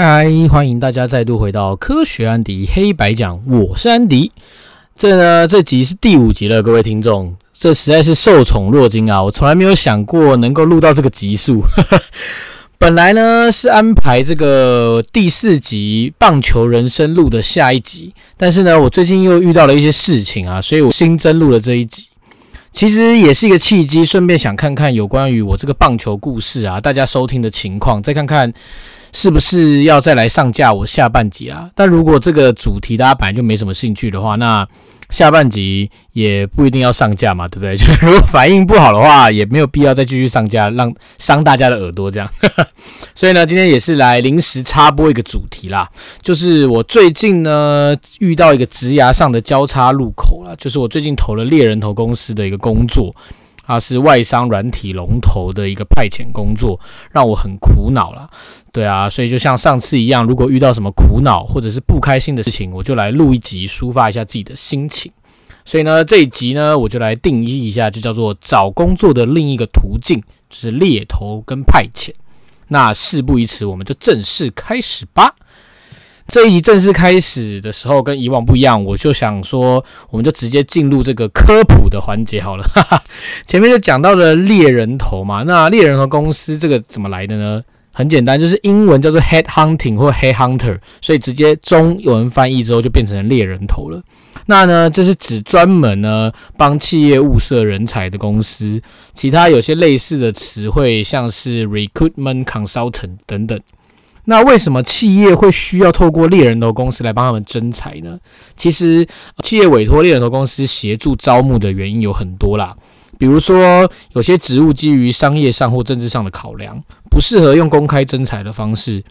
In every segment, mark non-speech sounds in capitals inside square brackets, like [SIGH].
嗨，欢迎大家再度回到科学安迪黑白讲，我是安迪。这呢，这集是第五集了，各位听众，这实在是受宠若惊啊！我从来没有想过能够录到这个集数。[LAUGHS] 本来呢是安排这个第四集棒球人生录的下一集，但是呢，我最近又遇到了一些事情啊，所以我新增录了这一集。其实也是一个契机，顺便想看看有关于我这个棒球故事啊，大家收听的情况，再看看。是不是要再来上架我下半集啊？但如果这个主题大家本来就没什么兴趣的话，那下半集也不一定要上架嘛，对不对？[LAUGHS] 就如果反应不好的话，也没有必要再继续上架，让 [LAUGHS] 伤大家的耳朵这样。所以呢，今天也是来临时插播一个主题啦，就是我最近呢遇到一个职涯上的交叉路口啦，就是我最近投了猎人头公司的一个工作。它是外商软体龙头的一个派遣工作，让我很苦恼了。对啊，所以就像上次一样，如果遇到什么苦恼或者是不开心的事情，我就来录一集，抒发一下自己的心情。所以呢，这一集呢，我就来定义一下，就叫做找工作的另一个途径，就是猎头跟派遣。那事不宜迟，我们就正式开始吧。这一集正式开始的时候，跟以往不一样，我就想说，我们就直接进入这个科普的环节好了。哈哈，前面就讲到了猎人头嘛，那猎人头公司这个怎么来的呢？很简单，就是英文叫做 head hunting 或 head hunter，所以直接中文翻译之后就变成猎人头了。那呢，这是指专门呢帮企业物色人才的公司。其他有些类似的词汇，像是 recruitment consultant 等等。那为什么企业会需要透过猎人头公司来帮他们征才呢？其实，企业委托猎人头公司协助招募的原因有很多啦。比如说，有些职务基于商业上或政治上的考量，不适合用公开征才的方式。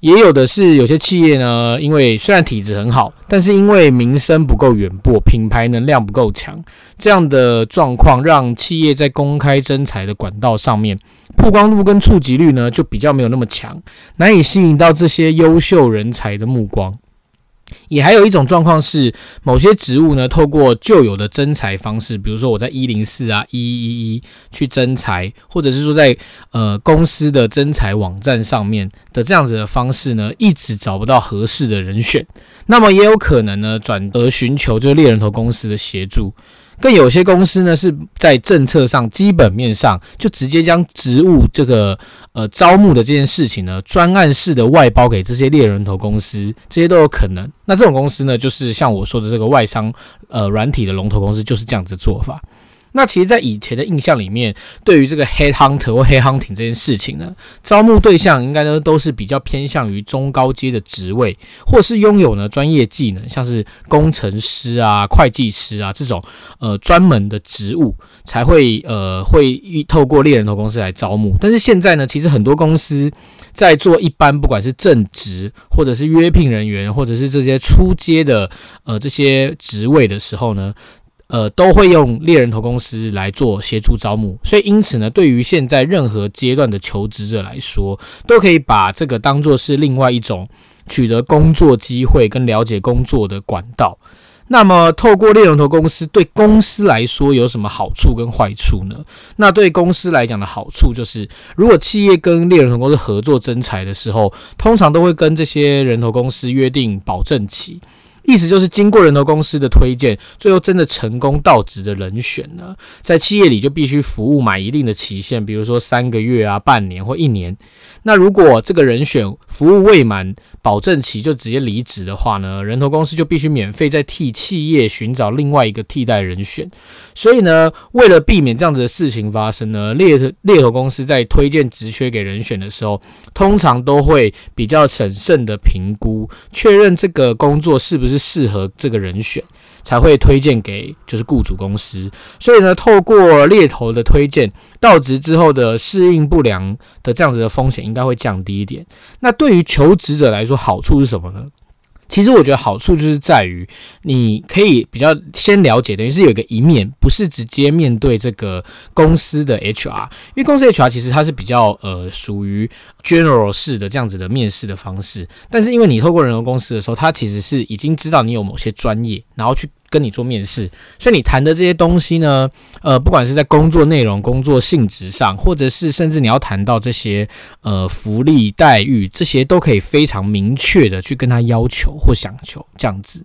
也有的是有些企业呢，因为虽然体质很好，但是因为名声不够远播，品牌能量不够强，这样的状况让企业在公开征才的管道上面曝光度跟触及率呢，就比较没有那么强，难以吸引到这些优秀人才的目光。也还有一种状况是，某些职务呢，透过旧有的征才方式，比如说我在一零四啊、一一一去征才，或者是说在呃公司的征才网站上面的这样子的方式呢，一直找不到合适的人选，那么也有可能呢，转而寻求就是猎人头公司的协助。更有些公司呢，是在政策上、基本面上，就直接将职务这个呃招募的这件事情呢，专案式的外包给这些猎人头公司，这些都有可能。那这种公司呢，就是像我说的这个外商呃软体的龙头公司，就是这样子做法。那其实，在以前的印象里面，对于这个 head hunter 或 head hunting 这件事情呢，招募对象应该呢都是比较偏向于中高阶的职位，或是拥有呢专业技能，像是工程师啊、会计师啊这种呃专门的职务，才会呃会透过猎人头公司来招募。但是现在呢，其实很多公司在做一般不管是正职，或者是约聘人员，或者是这些初阶的呃这些职位的时候呢。呃，都会用猎人头公司来做协助招募，所以因此呢，对于现在任何阶段的求职者来说，都可以把这个当做是另外一种取得工作机会跟了解工作的管道。那么，透过猎人头公司对公司来说有什么好处跟坏处呢？那对公司来讲的好处就是，如果企业跟猎人头公司合作征才的时候，通常都会跟这些人头公司约定保证期。意思就是，经过人头公司的推荐，最后真的成功到职的人选呢，在企业里就必须服务满一定的期限，比如说三个月啊、半年或一年。那如果这个人选服务未满保证期就直接离职的话呢，人头公司就必须免费再替企业寻找另外一个替代人选。所以呢，为了避免这样子的事情发生呢，猎猎头公司在推荐职缺给人选的时候，通常都会比较审慎的评估，确认这个工作是不是适合这个人选，才会推荐给就是雇主公司。所以呢，透过猎头的推荐，到职之后的适应不良的这样子的风险应该会降低一点。那对于求职者来说，好处是什么呢？其实我觉得好处就是在于，你可以比较先了解，等于是有一个一面，不是直接面对这个公司的 HR，因为公司 HR 其实它是比较呃属于 general 式的这样子的面试的方式，但是因为你透过人头公司的时候，他其实是已经知道你有某些专业，然后去跟你做面试，所以你谈的这些东西呢，呃，不管是在工作内容、工作性质上，或者是甚至你要谈到这些呃福利待遇，这些都可以非常明确的去跟他要求或想求这样子。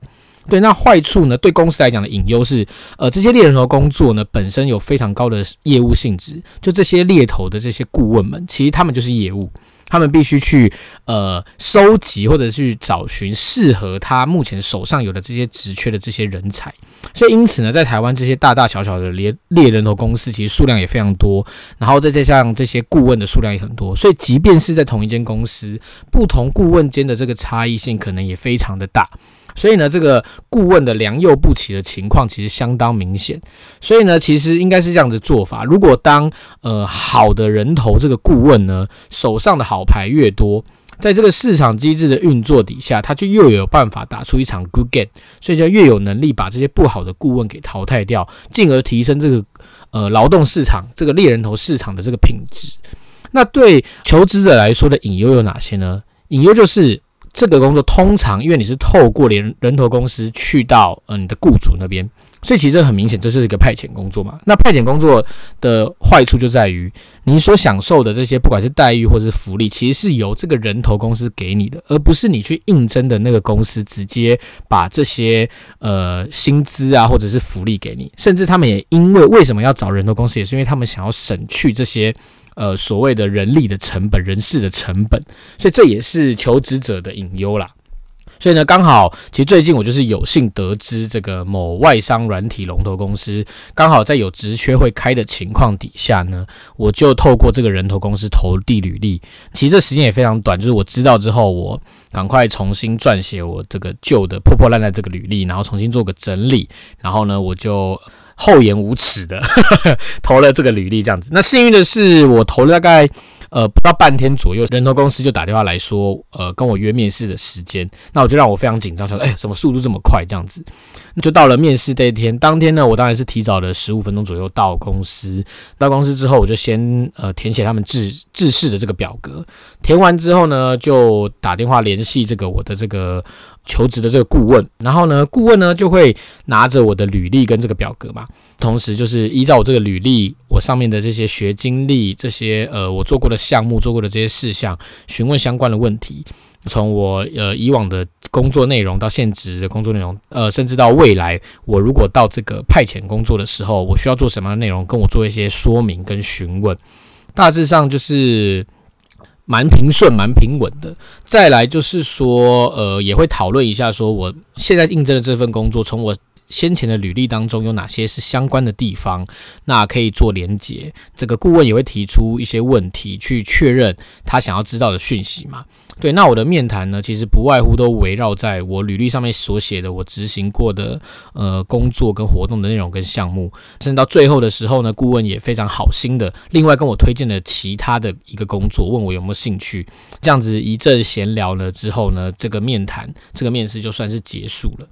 对，那坏处呢？对公司来讲的隐忧是，呃，这些猎人头工作呢，本身有非常高的业务性质，就这些猎头的这些顾问们，其实他们就是业务。他们必须去呃收集或者去找寻适合他目前手上有的这些职缺的这些人才，所以因此呢，在台湾这些大大小小的猎猎人头公司其实数量也非常多，然后再加上这些顾问的数量也很多，所以即便是在同一间公司，不同顾问间的这个差异性可能也非常的大。所以呢，这个顾问的良莠不齐的情况其实相当明显。所以呢，其实应该是这样子做法：如果当呃好的人头这个顾问呢，手上的好牌越多，在这个市场机制的运作底下，他就又有办法打出一场 good game，所以就越有能力把这些不好的顾问给淘汰掉，进而提升这个呃劳动市场这个猎人头市场的这个品质。那对求职者来说的隐忧有哪些呢？隐忧就是。这个工作通常因为你是透过连人头公司去到呃你的雇主那边，所以其实很明显这是一个派遣工作嘛。那派遣工作的坏处就在于你所享受的这些不管是待遇或者是福利，其实是由这个人头公司给你的，而不是你去应征的那个公司直接把这些呃薪资啊或者是福利给你。甚至他们也因为为什么要找人头公司，也是因为他们想要省去这些。呃，所谓的人力的成本、人事的成本，所以这也是求职者的隐忧啦。所以呢，刚好其实最近我就是有幸得知这个某外商软体龙头公司刚好在有职缺会开的情况底下呢，我就透过这个人头公司投递履历。其实这时间也非常短，就是我知道之后，我赶快重新撰写我这个旧的破破烂烂这个履历，然后重新做个整理，然后呢，我就。厚颜无耻的 [LAUGHS] 投了这个履历，这样子。那幸运的是，我投了大概呃不到半天左右，人头公司就打电话来说，呃跟我约面试的时间。那我就让我非常紧张，说，哎，什么速度这么快？这样子，就到了面试这一天。当天呢，我当然是提早了十五分钟左右到公司。到公司之后，我就先呃填写他们制制式的这个表格。填完之后呢，就打电话联系这个我的这个。求职的这个顾问，然后呢，顾问呢就会拿着我的履历跟这个表格嘛，同时就是依照我这个履历，我上面的这些学经历，这些呃我做过的项目，做过的这些事项，询问相关的问题，从我呃以往的工作内容到现职的工作内容，呃，甚至到未来我如果到这个派遣工作的时候，我需要做什么样的内容，跟我做一些说明跟询问，大致上就是。蛮平顺，蛮平稳的。再来就是说，呃，也会讨论一下，说我现在应征的这份工作，从我先前的履历当中有哪些是相关的地方，那可以做连接。这个顾问也会提出一些问题，去确认他想要知道的讯息嘛。对，那我的面谈呢，其实不外乎都围绕在我履历上面所写的我执行过的呃工作跟活动的内容跟项目，甚至到最后的时候呢，顾问也非常好心的，另外跟我推荐了其他的一个工作，问我有没有兴趣。这样子一阵闲聊了之后呢，这个面谈这个面试就算是结束了。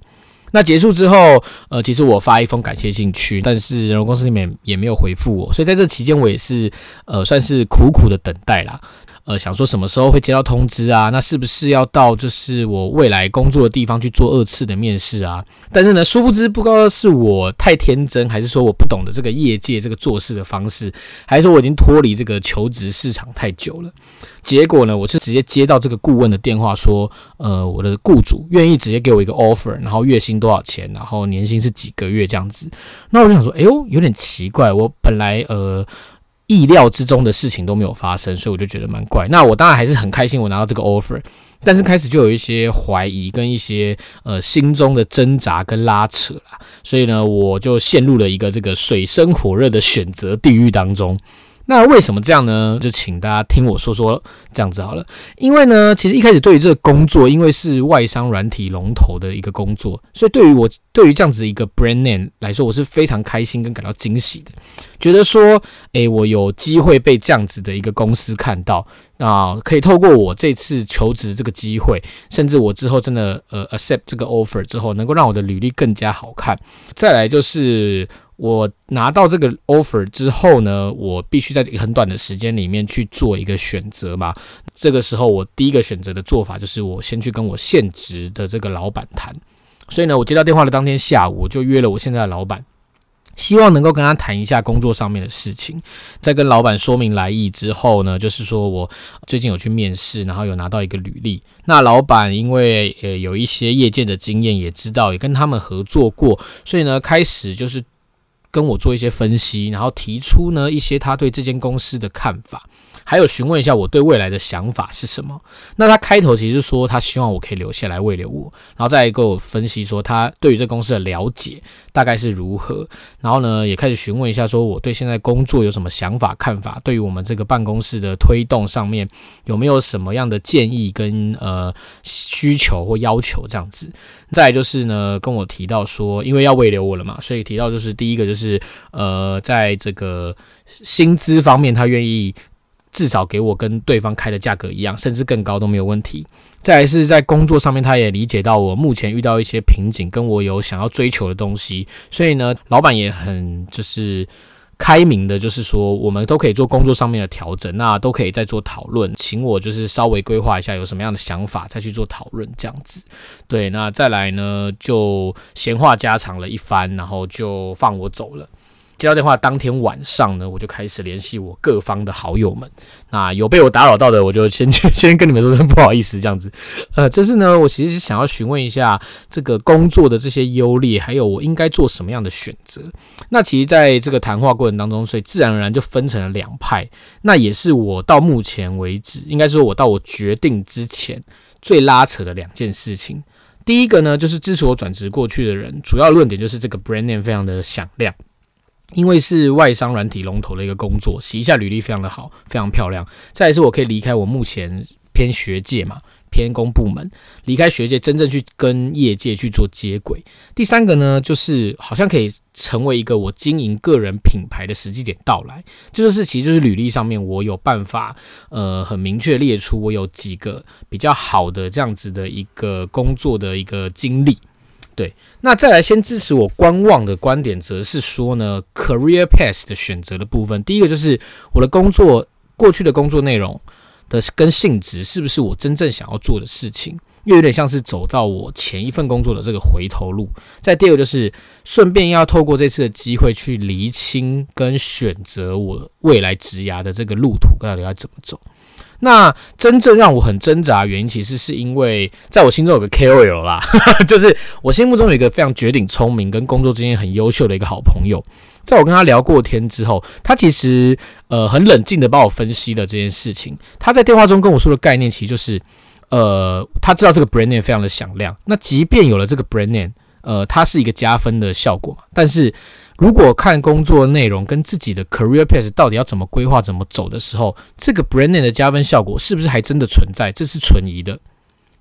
那结束之后，呃，其实我发一封感谢信去，但是人工公司里面也没有回复我，所以在这期间我也是呃算是苦苦的等待啦。呃，想说什么时候会接到通知啊？那是不是要到就是我未来工作的地方去做二次的面试啊？但是呢，殊不知不知道是我太天真，还是说我不懂得这个业界这个做事的方式，还是说我已经脱离这个求职市场太久了？结果呢，我是直接接到这个顾问的电话，说，呃，我的雇主愿意直接给我一个 offer，然后月薪多少钱，然后年薪是几个月这样子。那我就想说，哎呦，有点奇怪，我本来呃。意料之中的事情都没有发生，所以我就觉得蛮怪。那我当然还是很开心，我拿到这个 offer，但是开始就有一些怀疑跟一些呃心中的挣扎跟拉扯啦。所以呢，我就陷入了一个这个水深火热的选择地狱当中。那为什么这样呢？就请大家听我说说这样子好了。因为呢，其实一开始对于这个工作，因为是外商软体龙头的一个工作，所以对于我对于这样子一个 brand name 来说，我是非常开心跟感到惊喜的。觉得说，诶，我有机会被这样子的一个公司看到，啊，可以透过我这次求职这个机会，甚至我之后真的呃 accept 这个 offer 之后，能够让我的履历更加好看。再来就是。我拿到这个 offer 之后呢，我必须在很短的时间里面去做一个选择嘛。这个时候，我第一个选择的做法就是我先去跟我现职的这个老板谈。所以呢，我接到电话的当天下午，我就约了我现在的老板。希望能够跟他谈一下工作上面的事情，在跟老板说明来意之后呢，就是说我最近有去面试，然后有拿到一个履历。那老板因为呃有一些业界的经验，也知道也跟他们合作过，所以呢开始就是跟我做一些分析，然后提出呢一些他对这间公司的看法。还有询问一下我对未来的想法是什么？那他开头其实是说他希望我可以留下来慰留我，然后再给我分析说他对于这公司的了解大概是如何，然后呢也开始询问一下说我对现在工作有什么想法看法，对于我们这个办公室的推动上面有没有什么样的建议跟呃需求或要求这样子。再就是呢跟我提到说，因为要慰留我了嘛，所以提到就是第一个就是呃在这个薪资方面他愿意。至少给我跟对方开的价格一样，甚至更高都没有问题。再来是在工作上面，他也理解到我目前遇到一些瓶颈，跟我有想要追求的东西，所以呢，老板也很就是开明的，就是说我们都可以做工作上面的调整，那都可以再做讨论，请我就是稍微规划一下有什么样的想法，再去做讨论这样子。对，那再来呢，就闲话家常了一番，然后就放我走了。接到电话当天晚上呢，我就开始联系我各方的好友们。那有被我打扰到的，我就先先跟你们说声不好意思，这样子。[LAUGHS] 呃，就是呢，我其实想要询问一下这个工作的这些优劣，还有我应该做什么样的选择。那其实在这个谈话过程当中，所以自然而然就分成了两派。那也是我到目前为止，应该说我到我决定之前最拉扯的两件事情。第一个呢，就是支持我转职过去的人，主要论点就是这个 brand name 非常的响亮。因为是外商软体龙头的一个工作，洗一下履历非常的好，非常漂亮。再来是我可以离开我目前偏学界嘛，偏公部门，离开学界，真正去跟业界去做接轨。第三个呢，就是好像可以成为一个我经营个人品牌的实际点到来，就是其实就是履历上面我有办法，呃，很明确列出我有几个比较好的这样子的一个工作的一个经历。对，那再来先支持我观望的观点，则是说呢，career path 的选择的部分，第一个就是我的工作过去的工作内容的跟性质是不是我真正想要做的事情，又有点像是走到我前一份工作的这个回头路。再第二个就是顺便要透过这次的机会去厘清跟选择我未来职涯的这个路途到底要怎么走。那真正让我很挣扎的原因，其实是因为在我心中有个 KOL 啦，[LAUGHS] 就是我心目中有一个非常绝顶聪明、跟工作经验很优秀的一个好朋友。在我跟他聊过天之后，他其实呃很冷静的帮我分析了这件事情。他在电话中跟我说的概念，其实就是呃他知道这个 brand name 非常的响亮。那即便有了这个 brand name，呃，它是一个加分的效果嘛，但是。如果看工作内容跟自己的 career path 到底要怎么规划、怎么走的时候，这个 brand name 的加分效果是不是还真的存在？这是存疑的。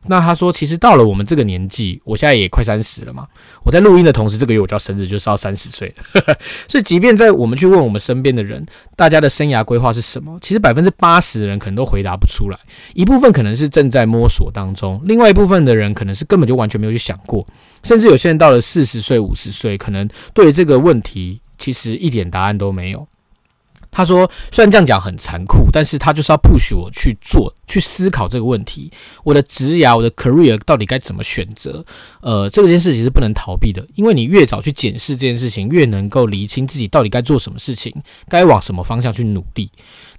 那他说，其实到了我们这个年纪，我现在也快三十了嘛。我在录音的同时，这个月我就要生日，就是要三十岁了。[LAUGHS] 所以，即便在我们去问我们身边的人，大家的生涯规划是什么，其实百分之八十的人可能都回答不出来。一部分可能是正在摸索当中，另外一部分的人可能是根本就完全没有去想过，甚至有些人到了四十岁、五十岁，可能对这个问题其实一点答案都没有。他说：“虽然这样讲很残酷，但是他就是要 push 我去做、去思考这个问题。我的职涯、我的 career 到底该怎么选择？呃，这件事情是不能逃避的，因为你越早去检视这件事情，越能够厘清自己到底该做什么事情，该往什么方向去努力。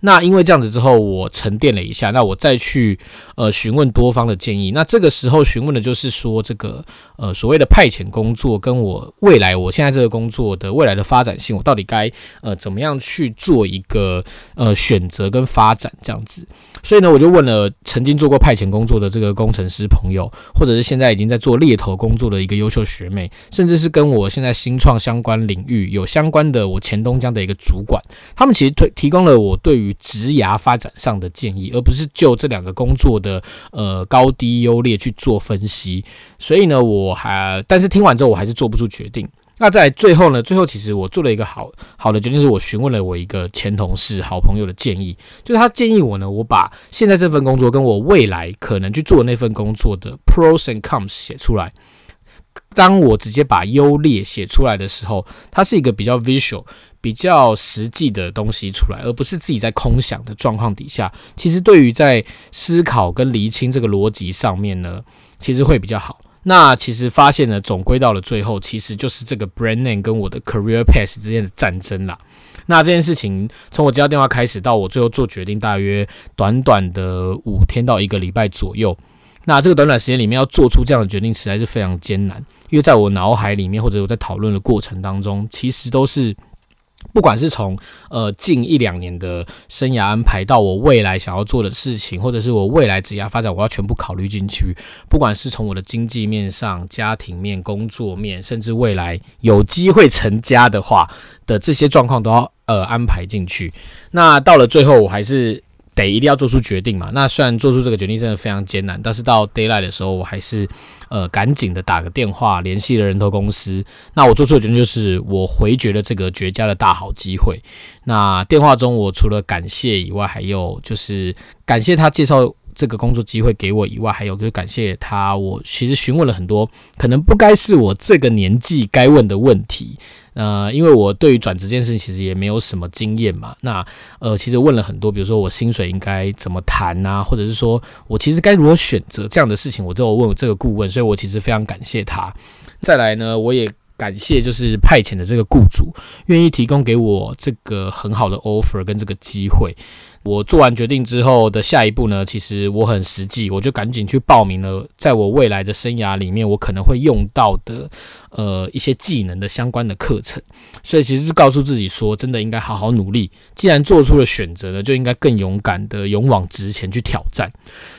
那因为这样子之后，我沉淀了一下，那我再去呃询问多方的建议。那这个时候询问的就是说，这个呃所谓的派遣工作，跟我未来我现在这个工作的未来的发展性，我到底该呃怎么样去做？”一个呃选择跟发展这样子，所以呢，我就问了曾经做过派遣工作的这个工程师朋友，或者是现在已经在做猎头工作的一个优秀学妹，甚至是跟我现在新创相关领域有相关的我前东江的一个主管，他们其实推提供了我对于职涯发展上的建议，而不是就这两个工作的呃高低优劣去做分析。所以呢，我还但是听完之后，我还是做不出决定。那在最后呢？最后其实我做了一个好好的决定，是我询问了我一个前同事、好朋友的建议，就是他建议我呢，我把现在这份工作跟我未来可能去做的那份工作的 pros and cons 写出来。当我直接把优劣写出来的时候，它是一个比较 visual、比较实际的东西出来，而不是自己在空想的状况底下。其实对于在思考跟厘清这个逻辑上面呢，其实会比较好。那其实发现呢，总归到了最后，其实就是这个 brand name 跟我的 career path 之间的战争啦。那这件事情从我接到电话开始到我最后做决定，大约短短的五天到一个礼拜左右。那这个短短时间里面要做出这样的决定，实在是非常艰难，因为在我脑海里面或者我在讨论的过程当中，其实都是。不管是从呃近一两年的生涯安排，到我未来想要做的事情，或者是我未来职业发展，我要全部考虑进去。不管是从我的经济面上、家庭面、工作面，甚至未来有机会成家的话的这些状况，都要呃安排进去。那到了最后，我还是。得一定要做出决定嘛？那虽然做出这个决定真的非常艰难，但是到 daylight 的时候，我还是呃赶紧的打个电话联系了人头公司。那我做出的决定就是我回绝了这个绝佳的大好机会。那电话中我除了感谢以外，还有就是感谢他介绍这个工作机会给我以外，还有就是感谢他。我其实询问了很多可能不该是我这个年纪该问的问题。呃，因为我对于转职这件事其实也没有什么经验嘛，那呃，其实问了很多，比如说我薪水应该怎么谈啊，或者是说我其实该如何选择这样的事情，我都有问这个顾问，所以我其实非常感谢他。再来呢，我也感谢就是派遣的这个雇主，愿意提供给我这个很好的 offer 跟这个机会。我做完决定之后的下一步呢，其实我很实际，我就赶紧去报名了，在我未来的生涯里面，我可能会用到的呃一些技能的相关的课程。所以其实是告诉自己说，真的应该好好努力。既然做出了选择呢，就应该更勇敢的勇往直前去挑战。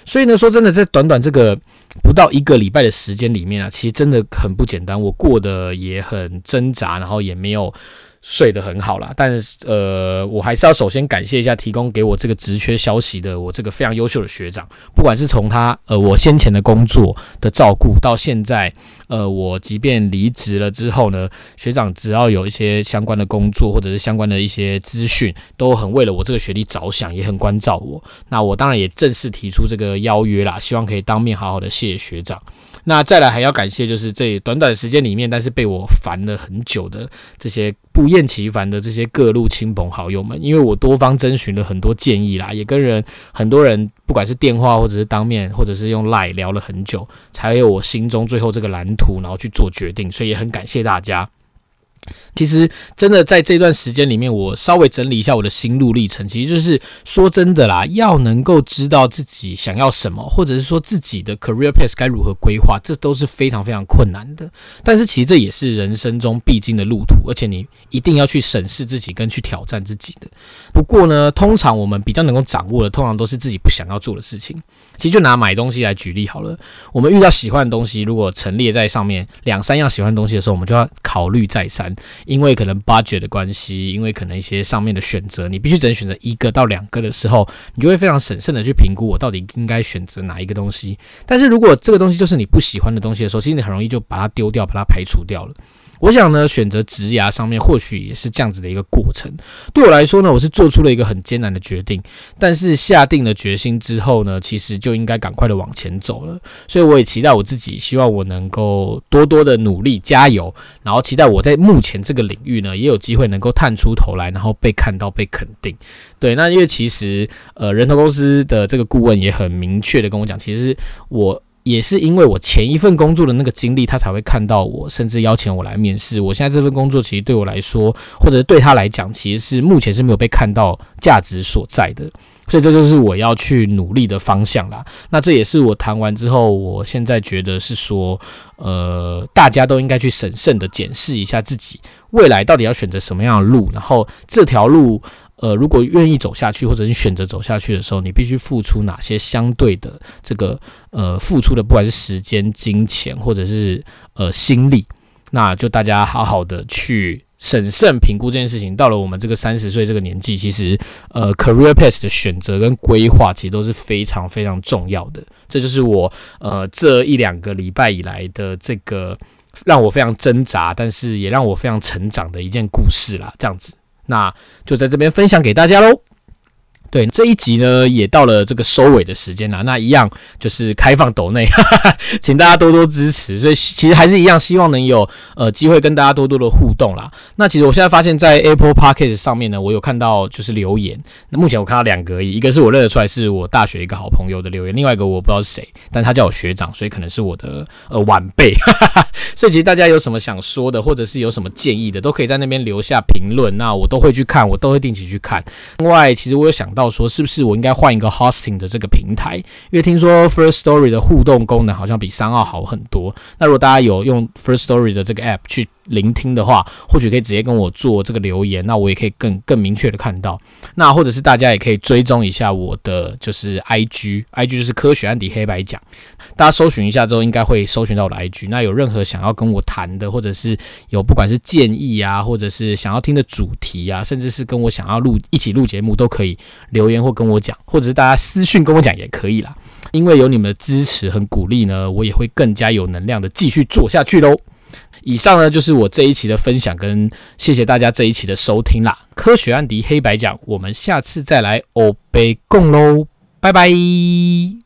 所以呢，说真的，在短短这个不到一个礼拜的时间里面啊，其实真的很不简单。我过得也很挣扎，然后也没有。睡得很好啦，但是呃，我还是要首先感谢一下提供给我这个职缺消息的我这个非常优秀的学长，不管是从他呃我先前的工作的照顾，到现在呃我即便离职了之后呢，学长只要有一些相关的工作或者是相关的一些资讯，都很为了我这个学历着想，也很关照我。那我当然也正式提出这个邀约啦，希望可以当面好好的谢谢学长。那再来还要感谢，就是这短短的时间里面，但是被我烦了很久的这些不厌其烦的这些各路亲朋好友们，因为我多方征询了很多建议啦，也跟人很多人不管是电话或者是当面或者是用 lie 聊了很久，才有我心中最后这个蓝图，然后去做决定，所以也很感谢大家。其实，真的在这段时间里面，我稍微整理一下我的心路历程。其实就是说真的啦，要能够知道自己想要什么，或者是说自己的 career path 该如何规划，这都是非常非常困难的。但是其实这也是人生中必经的路途，而且你一定要去审视自己跟去挑战自己的。不过呢，通常我们比较能够掌握的，通常都是自己不想要做的事情。其实就拿买东西来举例好了，我们遇到喜欢的东西，如果陈列在上面两三样喜欢的东西的时候，我们就要考虑再三。因为可能 budget 的关系，因为可能一些上面的选择，你必须只能选择一个到两个的时候，你就会非常审慎的去评估我到底应该选择哪一个东西。但是如果这个东西就是你不喜欢的东西的时候，其实你很容易就把它丢掉，把它排除掉了。我想呢，选择职涯上面或许也是这样子的一个过程。对我来说呢，我是做出了一个很艰难的决定，但是下定了决心之后呢，其实就应该赶快的往前走了。所以我也期待我自己，希望我能够多多的努力加油，然后期待我在目前这个领域呢，也有机会能够探出头来，然后被看到、被肯定。对，那因为其实呃，人头公司的这个顾问也很明确的跟我讲，其实我。也是因为我前一份工作的那个经历，他才会看到我，甚至邀请我来面试。我现在这份工作，其实对我来说，或者对他来讲，其实是目前是没有被看到价值所在的。所以这就是我要去努力的方向啦。那这也是我谈完之后，我现在觉得是说，呃，大家都应该去审慎的检视一下自己未来到底要选择什么样的路，然后这条路。呃，如果愿意走下去，或者你选择走下去的时候，你必须付出哪些相对的这个呃付出的，不管是时间、金钱，或者是呃心力，那就大家好好的去审慎评估这件事情。到了我们这个三十岁这个年纪，其实呃 career path 的选择跟规划，其实都是非常非常重要的。这就是我呃这一两个礼拜以来的这个让我非常挣扎，但是也让我非常成长的一件故事啦，这样子。那就在这边分享给大家喽。对，这一集呢也到了这个收尾的时间了，那一样就是开放抖内，请大家多多支持。所以其实还是一样，希望能有呃机会跟大家多多的互动啦。那其实我现在发现，在 Apple Podcast 上面呢，我有看到就是留言。那目前我看到两个，一个是我认得出来是我大学一个好朋友的留言，另外一个我不知道是谁，但他叫我学长，所以可能是我的呃晚辈。所以其实大家有什么想说的，或者是有什么建议的，都可以在那边留下评论，那我都会去看，我都会定期去看。另外，其实我有想到。说是不是我应该换一个 hosting 的这个平台？因为听说 First Story 的互动功能好像比三二好很多。那如果大家有用 First Story 的这个 app 去聆听的话，或许可以直接跟我做这个留言，那我也可以更更明确的看到。那或者是大家也可以追踪一下我的就是 IG，IG 就是科学安迪黑白讲，大家搜寻一下之后应该会搜寻到我的 IG。那有任何想要跟我谈的，或者是有不管是建议啊，或者是想要听的主题啊，甚至是跟我想要录一起录节目都可以留言或跟我讲，或者是大家私讯跟我讲也可以啦。因为有你们的支持和鼓励呢，我也会更加有能量的继续做下去喽。以上呢就是我这一期的分享，跟谢谢大家这一期的收听啦。科学安迪黑白讲，我们下次再来欧北共喽，拜拜。